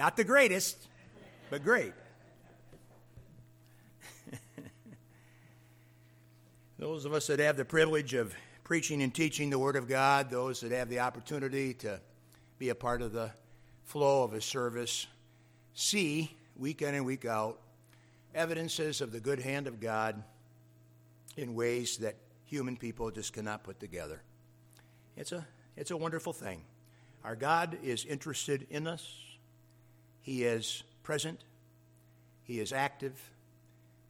Not the greatest, but great. those of us that have the privilege of preaching and teaching the Word of God, those that have the opportunity to be a part of the flow of a service, see week in and week out evidences of the good hand of God in ways that human people just cannot put together. It's a, it's a wonderful thing. Our God is interested in us, He is present, He is active,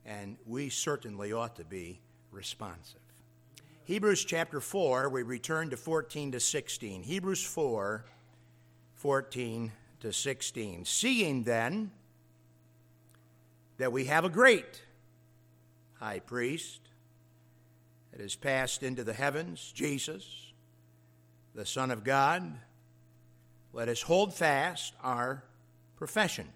and we certainly ought to be responsive. Hebrews chapter 4, we return to 14 to 16. Hebrews 4, 14 to 16. Seeing then that we have a great high priest that has passed into the heavens, Jesus, the Son of God, let us hold fast our profession.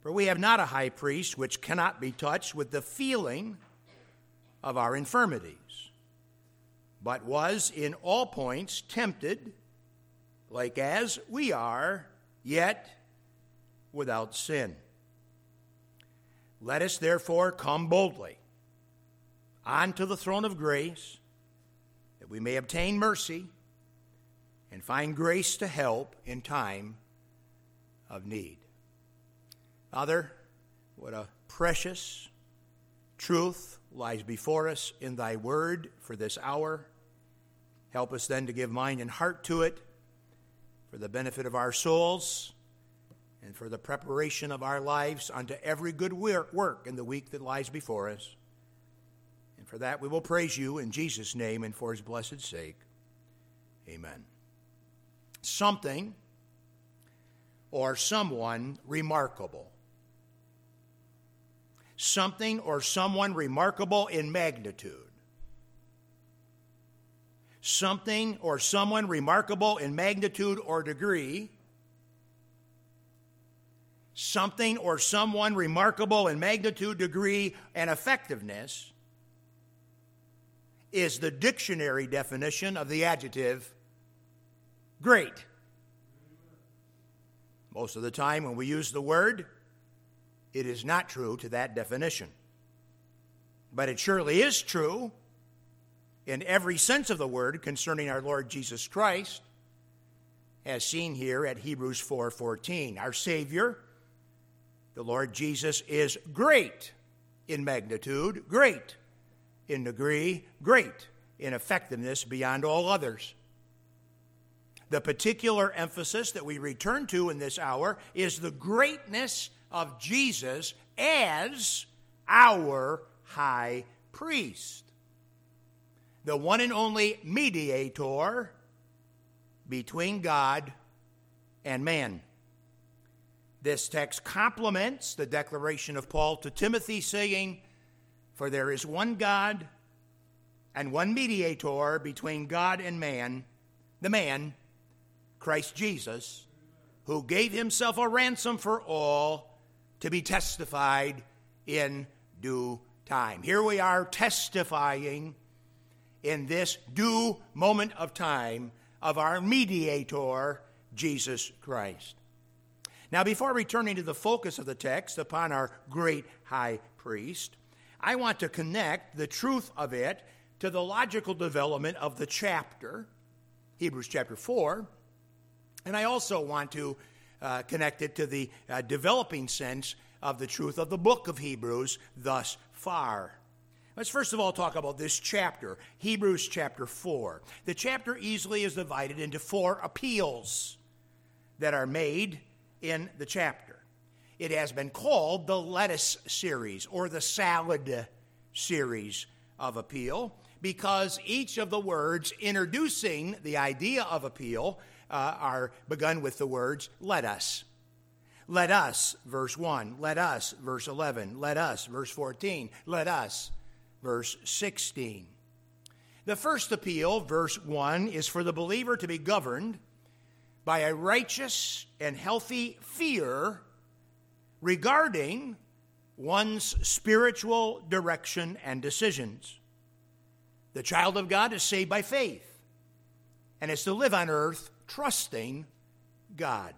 For we have not a high priest which cannot be touched with the feeling of our infirmities, but was in all points tempted, like as we are, yet without sin. Let us therefore come boldly onto the throne of grace, that we may obtain mercy and find grace to help in time of need. Father, what a precious truth lies before us in thy word for this hour. Help us then to give mind and heart to it for the benefit of our souls and for the preparation of our lives unto every good work in the week that lies before us. And for that we will praise you in Jesus' name and for his blessed sake. Amen. Something or someone remarkable something or someone remarkable in magnitude. Something or someone remarkable in magnitude or degree. Something or someone remarkable in magnitude, degree, and effectiveness is the dictionary definition of the adjective great. Most of the time, when we use the word, it is not true to that definition. But it surely is true in every sense of the word concerning our Lord Jesus Christ, as seen here at Hebrews 4:14. Our Savior, the Lord Jesus, is great in magnitude, great in degree, great in effectiveness beyond all others. The particular emphasis that we return to in this hour is the greatness of Jesus as our high priest, the one and only mediator between God and man. This text complements the declaration of Paul to Timothy, saying, For there is one God and one mediator between God and man, the man, Christ Jesus, who gave himself a ransom for all to be testified in due time. Here we are testifying in this due moment of time of our mediator, Jesus Christ. Now, before returning to the focus of the text upon our great high priest, I want to connect the truth of it to the logical development of the chapter, Hebrews chapter 4. And I also want to uh, it to the uh, developing sense of the truth of the book of Hebrews thus far. Let's first of all talk about this chapter, Hebrews chapter 4. The chapter easily is divided into four appeals that are made in the chapter. It has been called the lettuce series or the salad series of appeal because each of the words introducing the idea of appeal uh, are begun with the words, let us. Let us, verse 1. Let us, verse 11. Let us, verse 14. Let us, verse 16. The first appeal, verse 1, is for the believer to be governed by a righteous and healthy fear regarding one's spiritual direction and decisions. The child of God is saved by faith and is to live on earth trusting God.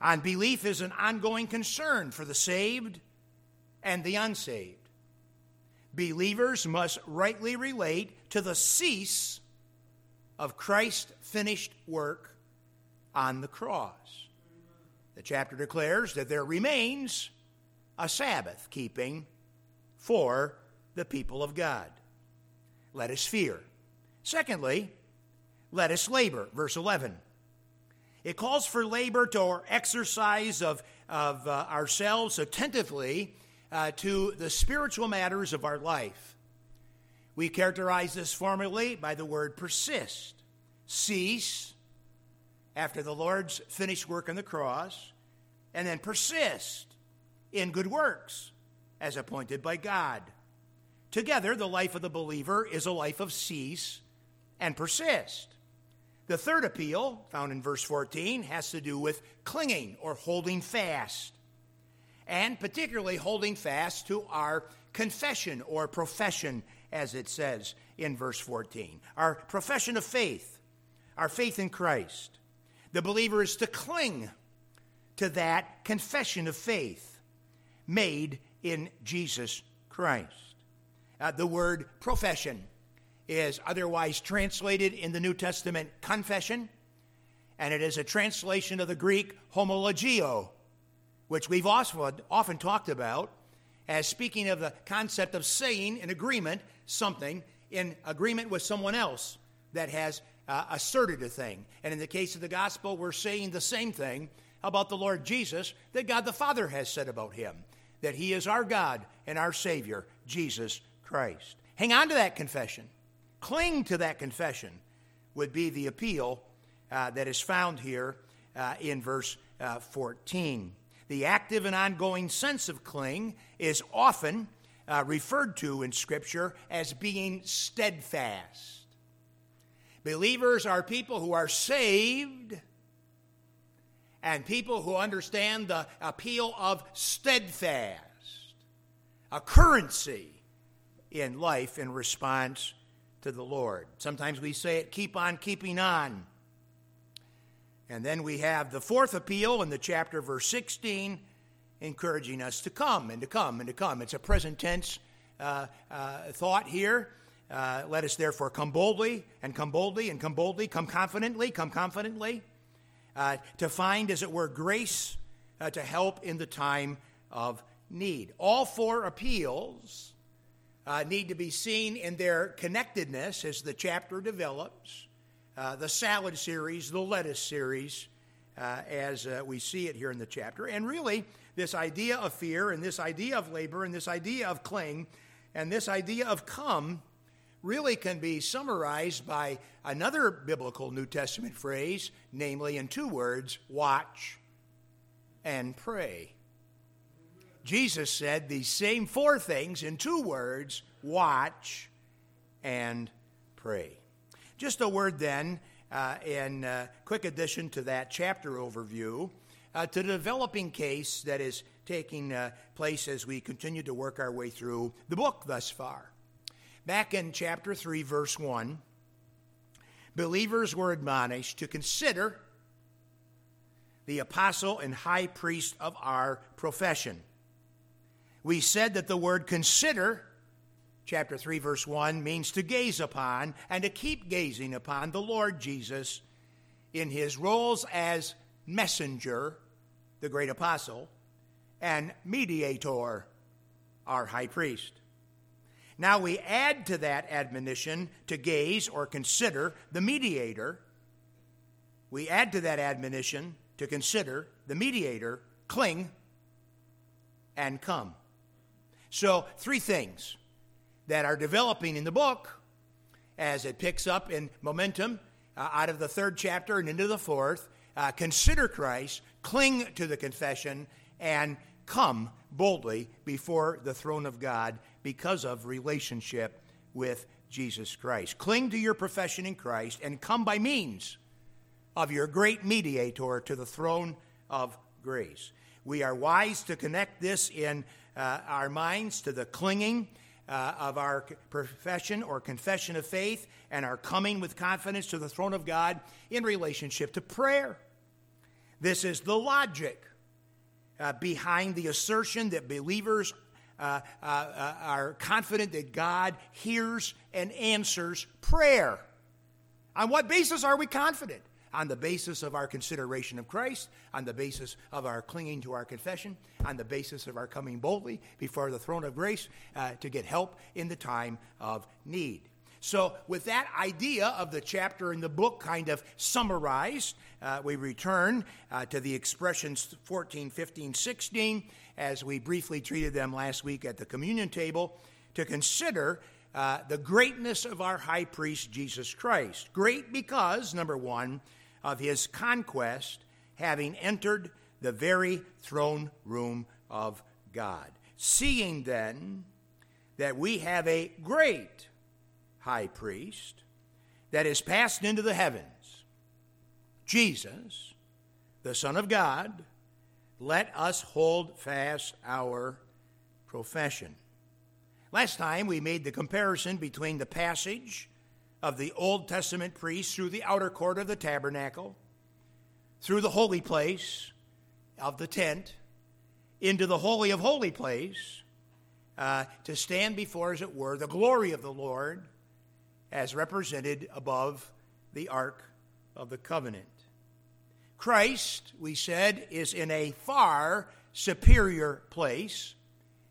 And belief is an ongoing concern for the saved and the unsaved. Believers must rightly relate to the cease of Christ's finished work on the cross. The chapter declares that there remains a Sabbath keeping for the people of God. Let us fear. Secondly, let us labor. Verse 11. It calls for labor to our exercise of, of uh, ourselves attentively uh, to the spiritual matters of our life. We characterize this formally by the word persist. Cease after the Lord's finished work on the cross, and then persist in good works as appointed by God. Together, the life of the believer is a life of cease and persist. The third appeal, found in verse 14, has to do with clinging or holding fast, and particularly holding fast to our confession or profession, as it says in verse 14. Our profession of faith, our faith in Christ. The believer is to cling to that confession of faith made in Jesus Christ. Uh, the word profession is otherwise translated in the New Testament confession, and it is a translation of the Greek homologio, which we've often, often talked about as speaking of the concept of saying in agreement something in agreement with someone else that has uh, asserted a thing. And in the case of the gospel, we're saying the same thing about the Lord Jesus that God the Father has said about him that he is our God and our Savior, Jesus Christ. Hang on to that confession cling to that confession would be the appeal uh, that is found here uh, in verse uh, 14. The active and ongoing sense of cling is often uh, referred to in Scripture as being steadfast. Believers are people who are saved and people who understand the appeal of steadfast, a currency in life in response to the Lord. Sometimes we say it, keep on keeping on. And then we have the fourth appeal in the chapter, verse 16, encouraging us to come and to come and to come. It's a present tense uh, uh, thought here. Uh, let us therefore come boldly and come boldly and come boldly, come confidently, come confidently, uh, to find, as it were, grace uh, to help in the time of need. All four appeals uh, need to be seen in their connectedness as the chapter develops. Uh, the salad series, the lettuce series, uh, as uh, we see it here in the chapter. And really, this idea of fear and this idea of labor and this idea of cling and this idea of come really can be summarized by another biblical New Testament phrase, namely in two words watch and pray. Jesus said these same four things in two words watch and pray. Just a word then, uh, in uh, quick addition to that chapter overview, uh, to the developing case that is taking uh, place as we continue to work our way through the book thus far. Back in chapter 3, verse 1, believers were admonished to consider the apostle and high priest of our profession we said that the word consider, chapter 3, verse 1, means to gaze upon and to keep gazing upon the Lord Jesus in his roles as messenger, the great apostle, and mediator, our high priest. Now we add to that admonition to gaze or consider the mediator. We add to that admonition to consider the mediator, cling, and come. So, three things that are developing in the book as it picks up in momentum uh, out of the third chapter and into the fourth. Uh, consider Christ, cling to the confession, and come boldly before the throne of God because of relationship with Jesus Christ. Cling to your profession in Christ and come by means of your great mediator to the throne of grace. We are wise to connect this in uh, our minds to the clinging uh, of our profession or confession of faith and our coming with confidence to the throne of God in relationship to prayer. This is the logic uh, behind the assertion that believers uh, uh, uh, are confident that God hears and answers prayer. On what basis are we confident? On the basis of our consideration of Christ, on the basis of our clinging to our confession, on the basis of our coming boldly before the throne of grace uh, to get help in the time of need. So, with that idea of the chapter in the book kind of summarized, uh, we return uh, to the expressions 14, 15, 16, as we briefly treated them last week at the communion table, to consider uh, the greatness of our high priest, Jesus Christ. Great because, number one, of his conquest, having entered the very throne room of God. Seeing then that we have a great high priest that is passed into the heavens, Jesus, the Son of God, let us hold fast our profession. Last time we made the comparison between the passage of the Old Testament priest through the outer court of the tabernacle, through the holy place of the tent, into the holy of holy place, uh, to stand before, as it were, the glory of the Lord as represented above the Ark of the Covenant. Christ, we said, is in a far superior place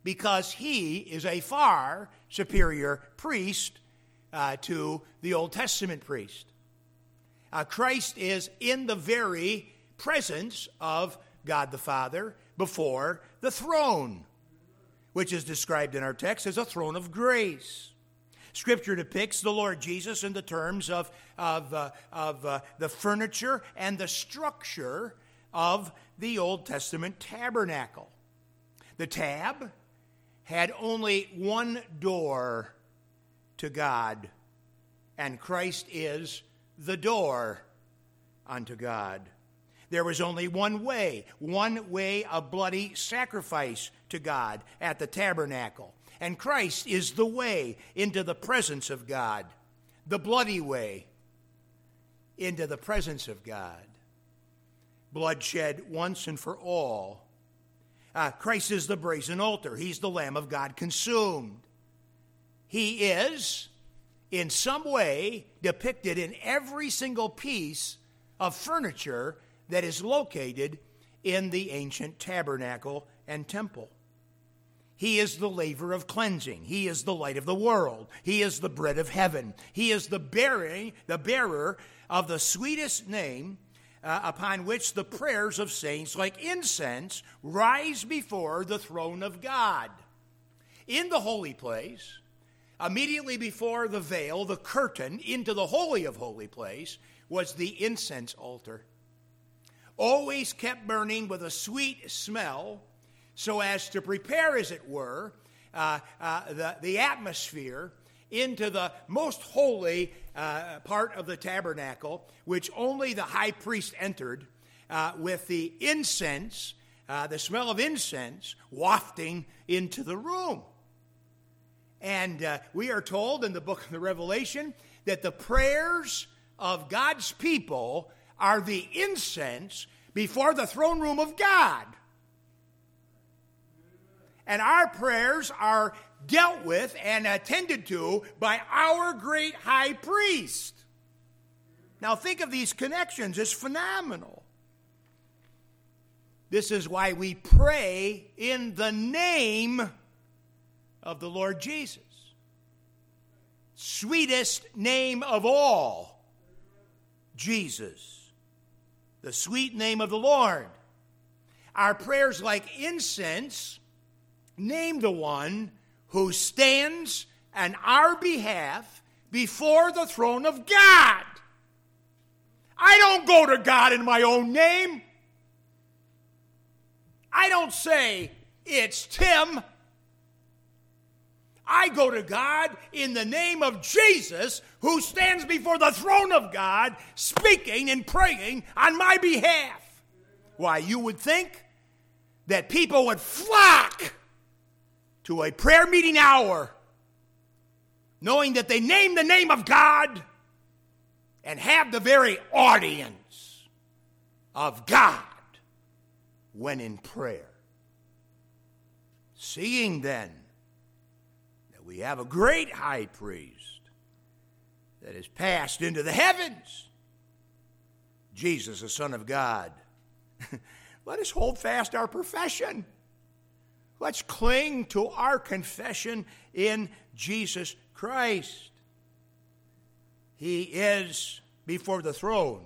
because he is a far superior priest uh, to the Old Testament priest. Uh, Christ is in the very presence of God the Father before the throne, which is described in our text as a throne of grace. Scripture depicts the Lord Jesus in the terms of, of, uh, of uh, the furniture and the structure of the Old Testament tabernacle. The tab had only one door to God, and Christ is the door unto God. There was only one way, one way of bloody sacrifice to God at the tabernacle. And Christ is the way into the presence of God, the bloody way into the presence of God. Bloodshed once and for all. Uh, Christ is the brazen altar, He's the Lamb of God consumed. He is, in some way, depicted in every single piece of furniture that is located in the ancient tabernacle and temple. He is the laver of cleansing. He is the light of the world. He is the bread of heaven. He is the bearing, the bearer of the sweetest name uh, upon which the prayers of saints, like incense, rise before the throne of God. In the holy place, immediately before the veil, the curtain into the holy of holy place, was the incense altar. Always kept burning with a sweet smell so as to prepare, as it were, uh, uh, the, the atmosphere into the most holy uh, part of the tabernacle, which only the high priest entered uh, with the incense, uh, the smell of incense, wafting into the room. And uh, we are told in the book of the Revelation that the prayers of God's people are the incense before the throne room of God and our prayers are dealt with and attended to by our great high priest. Now, think of these connections, it's phenomenal. This is why we pray in the name of the Lord Jesus. Sweetest name of all, Jesus. The sweet name of the Lord. Our prayers, like incense, name the one who stands on our behalf before the throne of God. I don't go to God in my own name. I don't say, it's Tim. I go to God in the name of Jesus, who stands before the throne of God, speaking and praying on my behalf. Why, you would think that people would flock to a prayer meeting hour, knowing that they name the name of God and have the very audience of God when in prayer. Seeing then we have a great high priest that has passed into the heavens, Jesus, the Son of God, let us hold fast our profession. Let's cling to our confession in Jesus Christ. He is before the throne.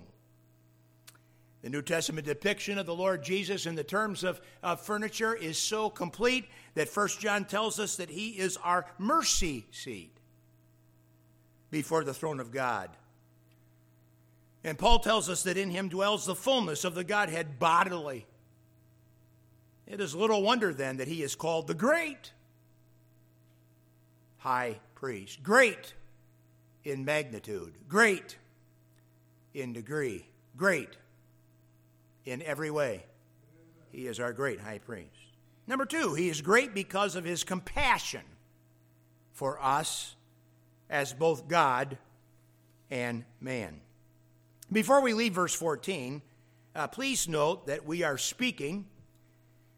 The New Testament depiction of the Lord Jesus in the terms of, of furniture is so complete that First John tells us that he is our mercy seat before the throne of God. And Paul tells us that in him dwells the fullness of the Godhead bodily. It is little wonder then that he is called the great high priest. Great in magnitude, great in degree, great in every way. He is our great high priest. Number two, he is great because of his compassion for us as both God and man. Before we leave verse 14, uh, please note that we are speaking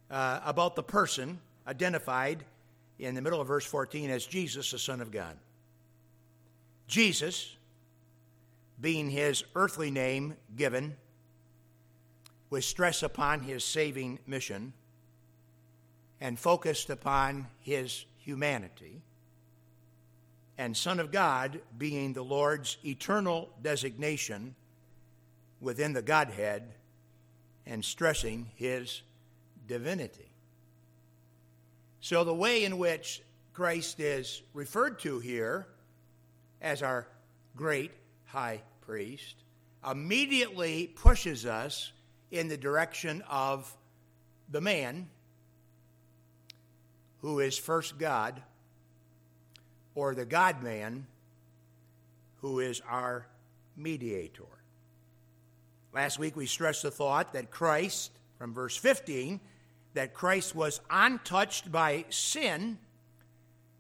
uh, about the person identified in the middle of verse 14 as Jesus, the Son of God. Jesus, being his earthly name given, with stress upon his saving mission and focused upon his humanity, and Son of God being the Lord's eternal designation within the Godhead and stressing his divinity. So, the way in which Christ is referred to here as our great high priest immediately pushes us in the direction of the man who is first God, or the God man who is our mediator. Last week we stressed the thought that Christ, from verse 15, that Christ was untouched by sin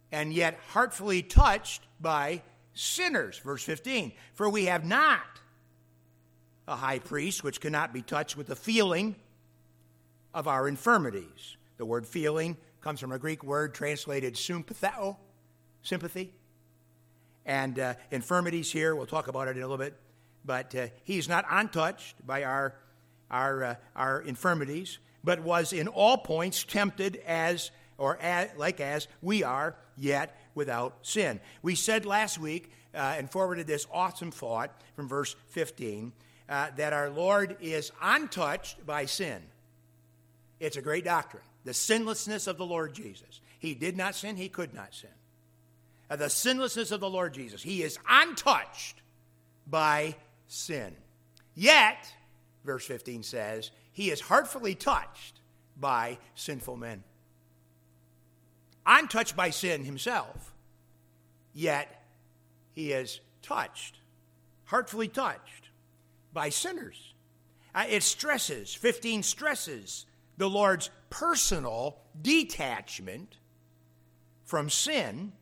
and yet heartfully touched by sinners. Verse 15, for we have not a high priest which cannot be touched with the feeling of our infirmities. The word feeling comes from a Greek word translated sympatheo, sympathy. And uh, infirmities here, we'll talk about it in a little bit, but uh, he's not untouched by our, our, uh, our infirmities, but was in all points tempted as, or as, like as we are, yet without sin. We said last week uh, and forwarded this awesome thought from verse 15 uh, that our Lord is untouched by sin. It's a great doctrine. The sinlessness of the Lord Jesus. He did not sin, he could not sin. The sinlessness of the Lord Jesus. He is untouched by sin. Yet, verse 15 says, he is heartfully touched by sinful men. Untouched by sin himself, yet he is touched, heartfully touched by sinners. Uh, it stresses, 15 stresses the Lord's personal detachment from sin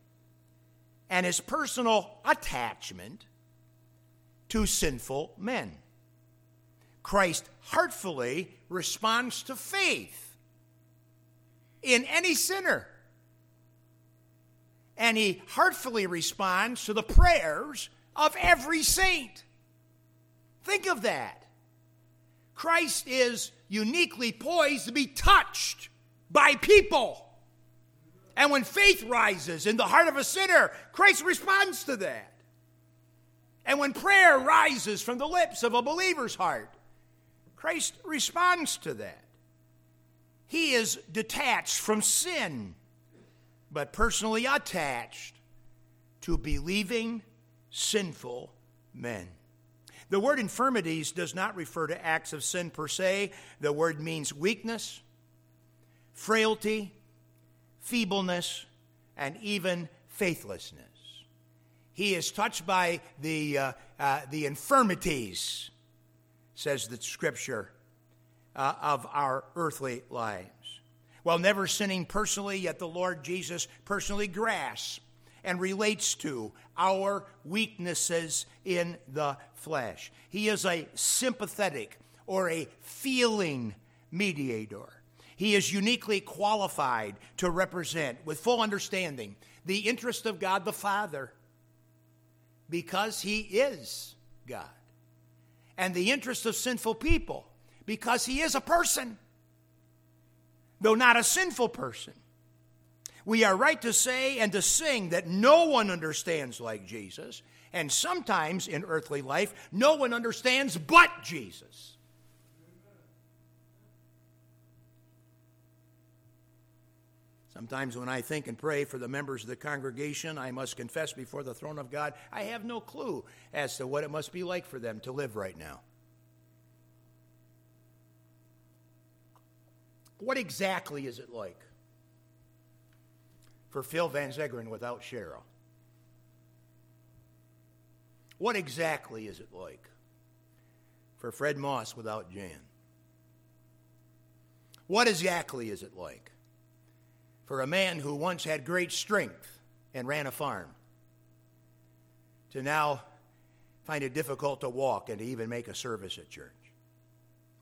and his personal attachment to sinful men. Christ heartfully responds to faith in any sinner. And he heartfully responds to the prayers of every saint. Think of that. Christ is uniquely poised to be touched by people. And when faith rises in the heart of a sinner, Christ responds to that. And when prayer rises from the lips of a believer's heart, Christ responds to that. He is detached from sin, but personally attached to believing sinful men. The word infirmities does not refer to acts of sin per se. The word means weakness, frailty, feebleness, and even faithlessness. He is touched by the, uh, uh, the infirmities, says the scripture, uh, of our earthly lives. While never sinning personally, yet the Lord Jesus personally grasps and relates to our weaknesses in the flesh. He is a sympathetic or a feeling mediator. He is uniquely qualified to represent, with full understanding, the interest of God the Father because he is God, and the interest of sinful people because he is a person, though not a sinful person. We are right to say and to sing that no one understands like Jesus, and sometimes in earthly life, no one understands but Jesus. Sometimes when I think and pray for the members of the congregation, I must confess before the throne of God, I have no clue as to what it must be like for them to live right now. What exactly is it like for Phil Van Zegeren without Cheryl? What exactly is it like for Fred Moss without Jan? What exactly is it like for a man who once had great strength and ran a farm to now find it difficult to walk and to even make a service at church?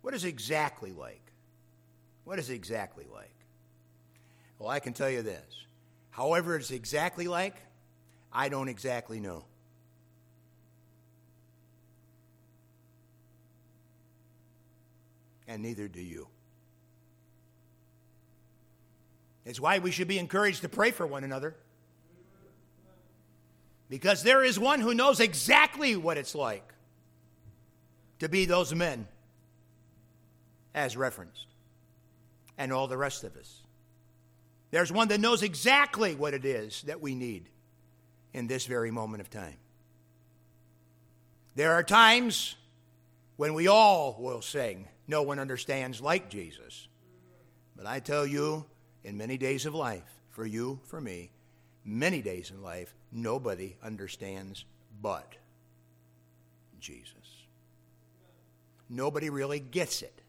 What is exactly like? What is exactly like? Well, I can tell you this. However, it's exactly like, I don't exactly know. and neither do you. It's why we should be encouraged to pray for one another. Because there is one who knows exactly what it's like to be those men as referenced, and all the rest of us. There's one that knows exactly what it is that we need in this very moment of time. There are times when we all will sing, no one understands like Jesus. But I tell you, in many days of life, for you, for me, many days in life, nobody understands but Jesus. Nobody really gets it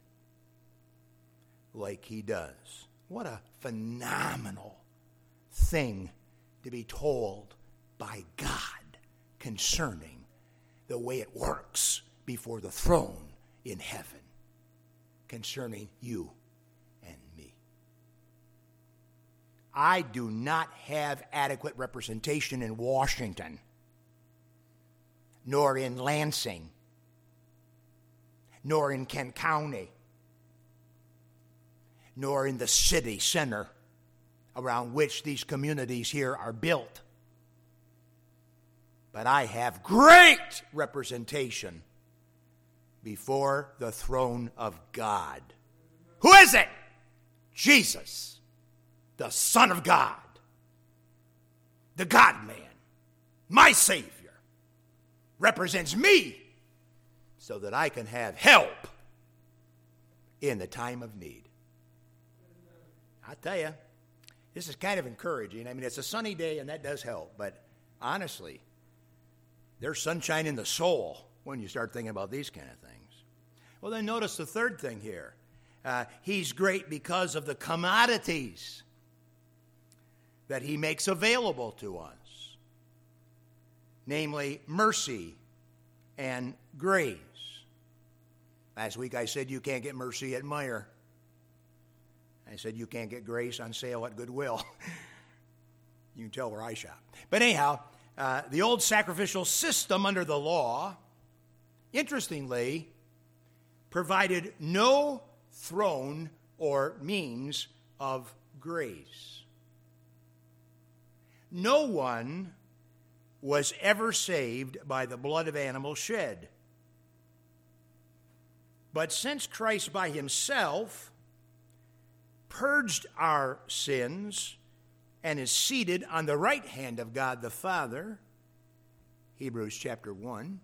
like he does. What a phenomenal thing to be told by God concerning the way it works before the throne in heaven concerning you and me. I do not have adequate representation in Washington, nor in Lansing, nor in Kent County, nor in the city center around which these communities here are built. But I have great representation before the throne of God. Who is it? Jesus, the Son of God, the God man, my Savior, represents me so that I can have help in the time of need. I tell you, this is kind of encouraging. I mean, it's a sunny day and that does help, but honestly, there's sunshine in the soul when you start thinking about these kind of things. Well, then notice the third thing here. Uh, he's great because of the commodities that he makes available to us, namely mercy and grace. Last week I said you can't get mercy at Meijer. I said you can't get grace on sale at Goodwill. you can tell where I shop. But anyhow, uh, the old sacrificial system under the law, interestingly, provided no throne or means of grace. No one was ever saved by the blood of animals shed. But since Christ by himself purged our sins and is seated on the right hand of God the Father, Hebrews chapter 1,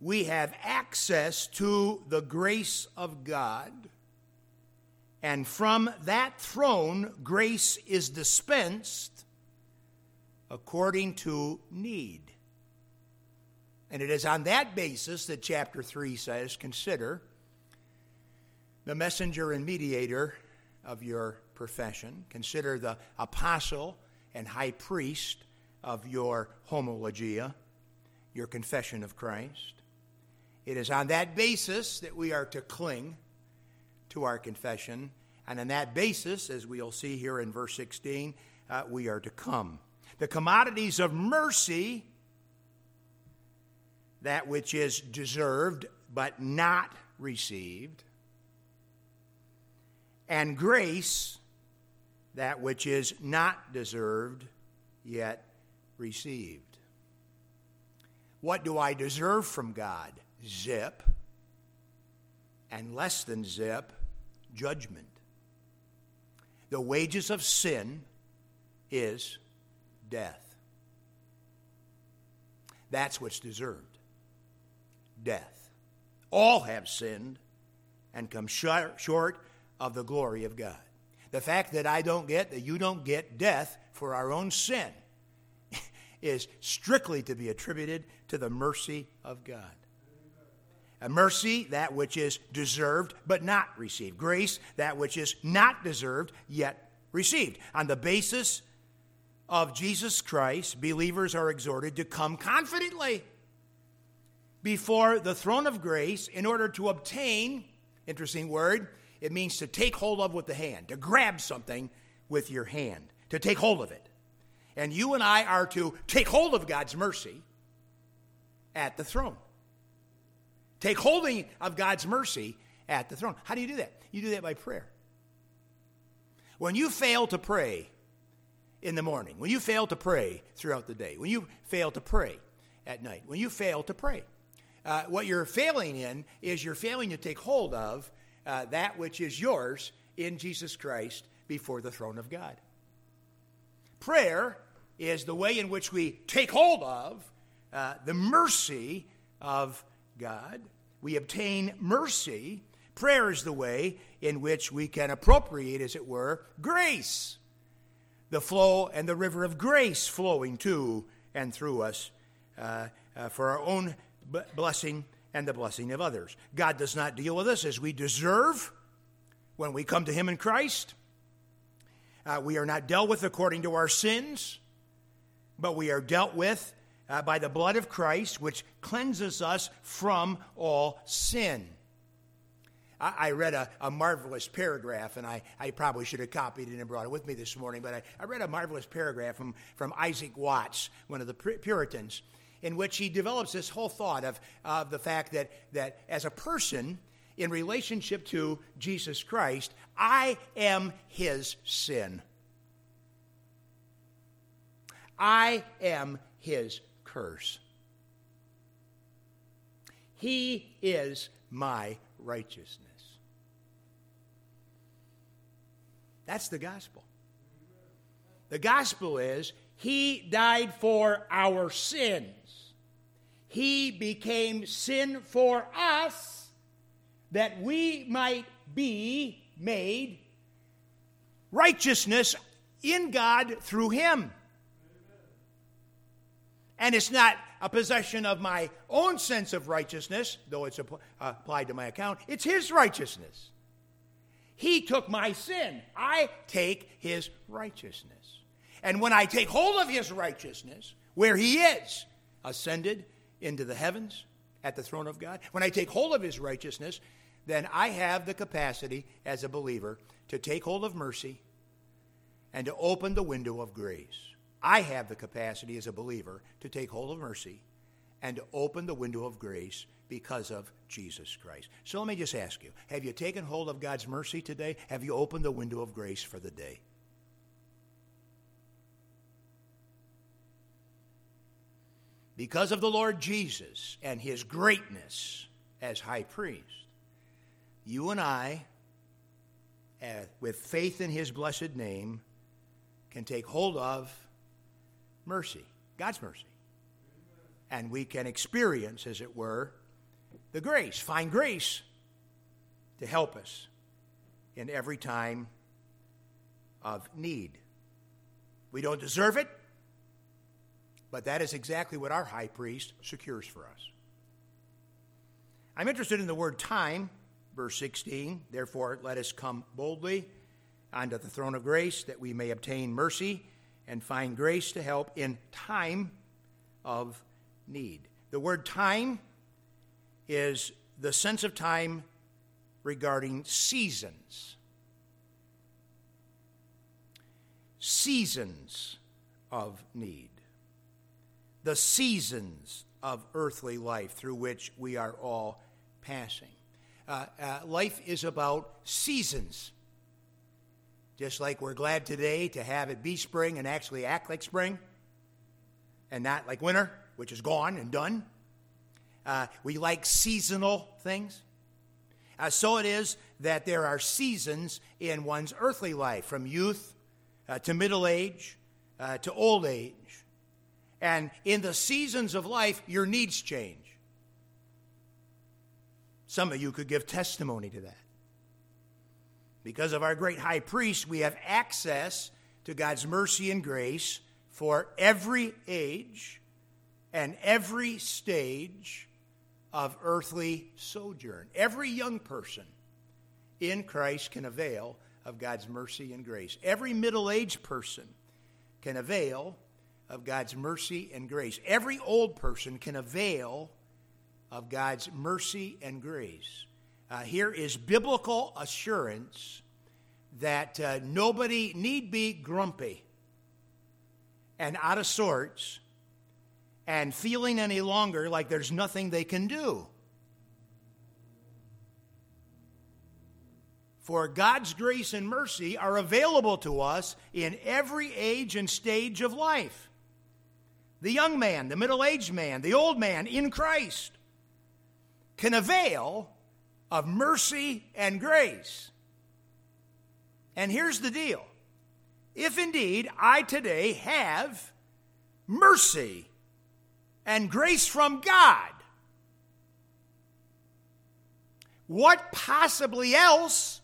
we have access to the grace of God. And from that throne, grace is dispensed according to need. And it is on that basis that chapter 3 says consider the messenger and mediator of your profession, consider the apostle and high priest of your homologia, your confession of Christ. It is on that basis that we are to cling to our confession. And on that basis, as we'll see here in verse 16, uh, we are to come. The commodities of mercy, that which is deserved but not received, and grace, that which is not deserved yet received. What do I deserve from God? Zip. And less than zip, judgment. The wages of sin is death. That's what's deserved death. All have sinned and come short of the glory of God. The fact that I don't get, that you don't get death for our own sin is strictly to be attributed to the mercy of God. A mercy, that which is deserved but not received. Grace, that which is not deserved yet received. On the basis of Jesus Christ, believers are exhorted to come confidently before the throne of grace in order to obtain, interesting word, it means to take hold of with the hand, to grab something with your hand, to take hold of it. And you and I are to take hold of God's mercy at the throne. Take holding of God's mercy at the throne. How do you do that? You do that by prayer. When you fail to pray in the morning, when you fail to pray throughout the day, when you fail to pray at night, when you fail to pray, uh, what you're failing in is you're failing to take hold of uh, that which is yours in Jesus Christ before the throne of God. Prayer is the way in which we take hold of uh, the mercy of God. We obtain mercy. Prayer is the way in which we can appropriate, as it were, grace. The flow and the river of grace flowing to and through us uh, uh, for our own b- blessing and the blessing of others. God does not deal with us as we deserve when we come to Him in Christ. Uh, we are not dealt with according to our sins, but we are dealt with uh, by the blood of Christ, which cleanses us from all sin. I, I read a, a, marvelous paragraph, and I, I, probably should have copied it and brought it with me this morning, but I, I read a marvelous paragraph from, from Isaac Watts, one of the Puritans, in which he develops this whole thought of, of the fact that, that as a person, in relationship to Jesus Christ, I am his sin. I am his curse. He is my righteousness. That's the gospel. The gospel is he died for our sins. He became sin for us that we might be made righteousness in God through him. And it's not a possession of my own sense of righteousness, though it's uh, applied to my account. It's His righteousness. He took my sin. I take His righteousness. And when I take hold of His righteousness, where He is, ascended into the heavens at the throne of God, when I take hold of His righteousness, then I have the capacity as a believer to take hold of mercy and to open the window of grace. I have the capacity as a believer to take hold of mercy and to open the window of grace because of Jesus Christ. So let me just ask you have you taken hold of God's mercy today? Have you opened the window of grace for the day? Because of the Lord Jesus and his greatness as high priest, you and I, uh, with faith in his blessed name, can take hold of mercy, God's mercy. And we can experience, as it were, the grace, find grace to help us in every time of need. We don't deserve it, but that is exactly what our high priest secures for us. I'm interested in the word time, verse 16. Therefore, let us come boldly unto the throne of grace that we may obtain mercy and find grace to help in time of need. The word time is the sense of time regarding seasons. Seasons of need. The seasons of earthly life through which we are all passing. Uh, uh, life is about seasons. Just like we're glad today to have it be spring and actually act like spring and not like winter, which is gone and done. Uh, we like seasonal things. Uh, so it is that there are seasons in one's earthly life, from youth uh, to middle age uh, to old age. And in the seasons of life, your needs change. Some of you could give testimony to that. Because of our great high priest, we have access to God's mercy and grace for every age and every stage of earthly sojourn. Every young person in Christ can avail of God's mercy and grace. Every middle aged person can avail of God's mercy and grace. Every old person can avail of God's mercy and grace. Uh, here is biblical assurance that uh, nobody need be grumpy and out of sorts and feeling any longer like there's nothing they can do. For God's grace and mercy are available to us in every age and stage of life. The young man, the middle aged man, the old man in Christ can avail of mercy and grace. And here's the deal if indeed I today have mercy and grace from God. What possibly else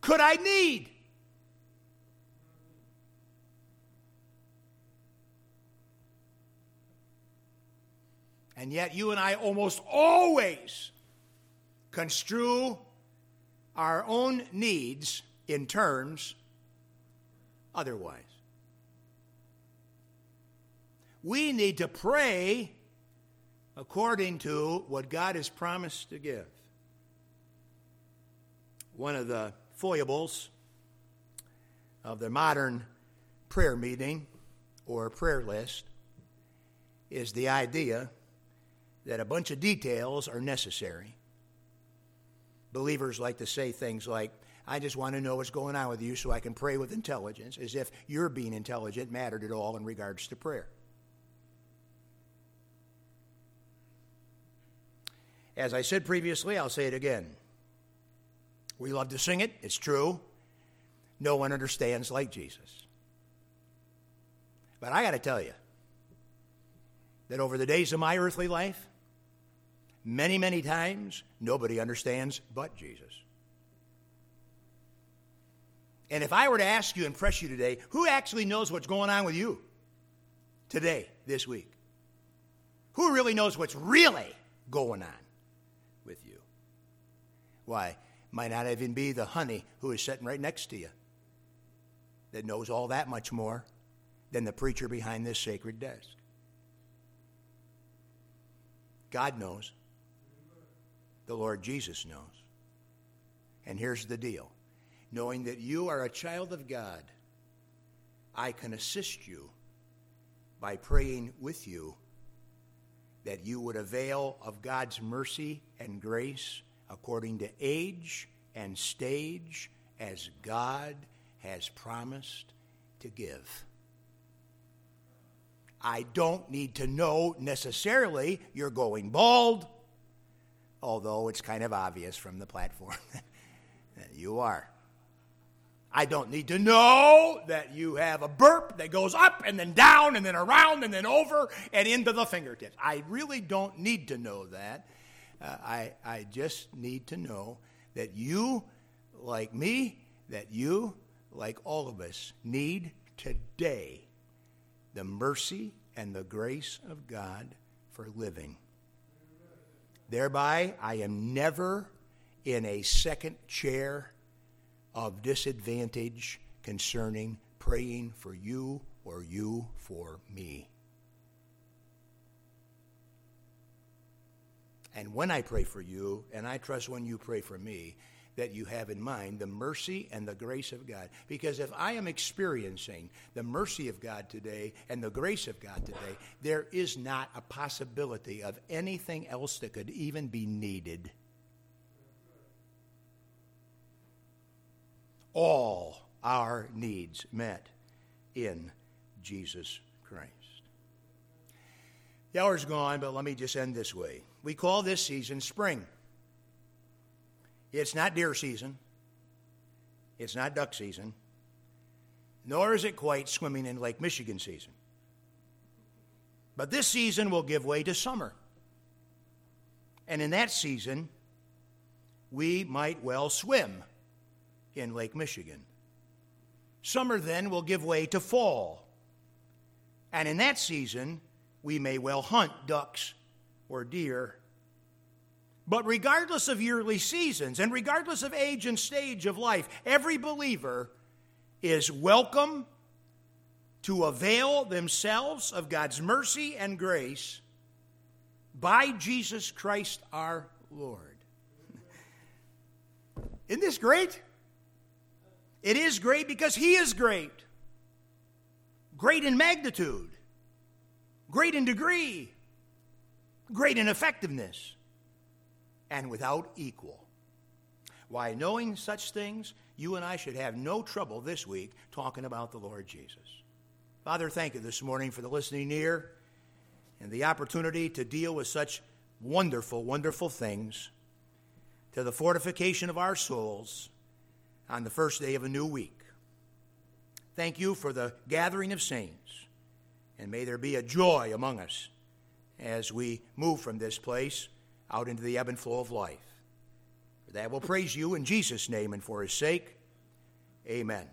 could I need? And yet, you and I almost always construe our own needs in terms otherwise. We need to pray according to what God has promised to give. One of the foibles of the modern prayer meeting or prayer list is the idea that a bunch of details are necessary. Believers like to say things like, I just want to know what's going on with you so I can pray with intelligence, as if your being intelligent mattered at all in regards to prayer. As I said previously, I'll say it again. We love to sing it, it's true. No one understands like Jesus. But I got to tell you that over the days of my earthly life, many, many times, nobody understands but Jesus. And if I were to ask you and press you today, who actually knows what's going on with you today, this week? Who really knows what's really going on? With you? Why, might not even be the honey who is sitting right next to you that knows all that much more than the preacher behind this sacred desk. God knows. The Lord Jesus knows. And here's the deal knowing that you are a child of God, I can assist you by praying with you that you would avail of God's mercy and grace according to age and stage as God has promised to give. I don't need to know necessarily you're going bald, although it's kind of obvious from the platform that you are. I don't need to know that you have a burp that goes up and then down and then around and then over and into the fingertips. I really don't need to know that. Uh, I, I just need to know that you, like me, that you, like all of us, need today the mercy and the grace of God for living. Thereby, I am never in a second chair of disadvantage concerning praying for you or you for me. And when I pray for you, and I trust when you pray for me, that you have in mind the mercy and the grace of God. Because if I am experiencing the mercy of God today and the grace of God today, there is not a possibility of anything else that could even be needed. All our needs met in Jesus Christ. The hour's gone, but let me just end this way. We call this season spring. It's not deer season. It's not duck season. Nor is it quite swimming in Lake Michigan season. But this season will give way to summer. And in that season, we might well swim in Lake Michigan. Summer then will give way to fall. And in that season, we may well hunt ducks or deer but regardless of yearly seasons and regardless of age and stage of life, every believer is welcome to avail themselves of God's mercy and grace by Jesus Christ our Lord. Isn't this great? It is great because He is great. Great in magnitude, great in degree, great in effectiveness and without equal. Why, knowing such things, you and I should have no trouble this week talking about the Lord Jesus. Father, thank you this morning for the listening ear and the opportunity to deal with such wonderful, wonderful things to the fortification of our souls on the first day of a new week. Thank you for the gathering of saints, and may there be a joy among us as we move from this place out into the ebb and flow of life. For that we'll praise you in Jesus' name and for his sake. Amen.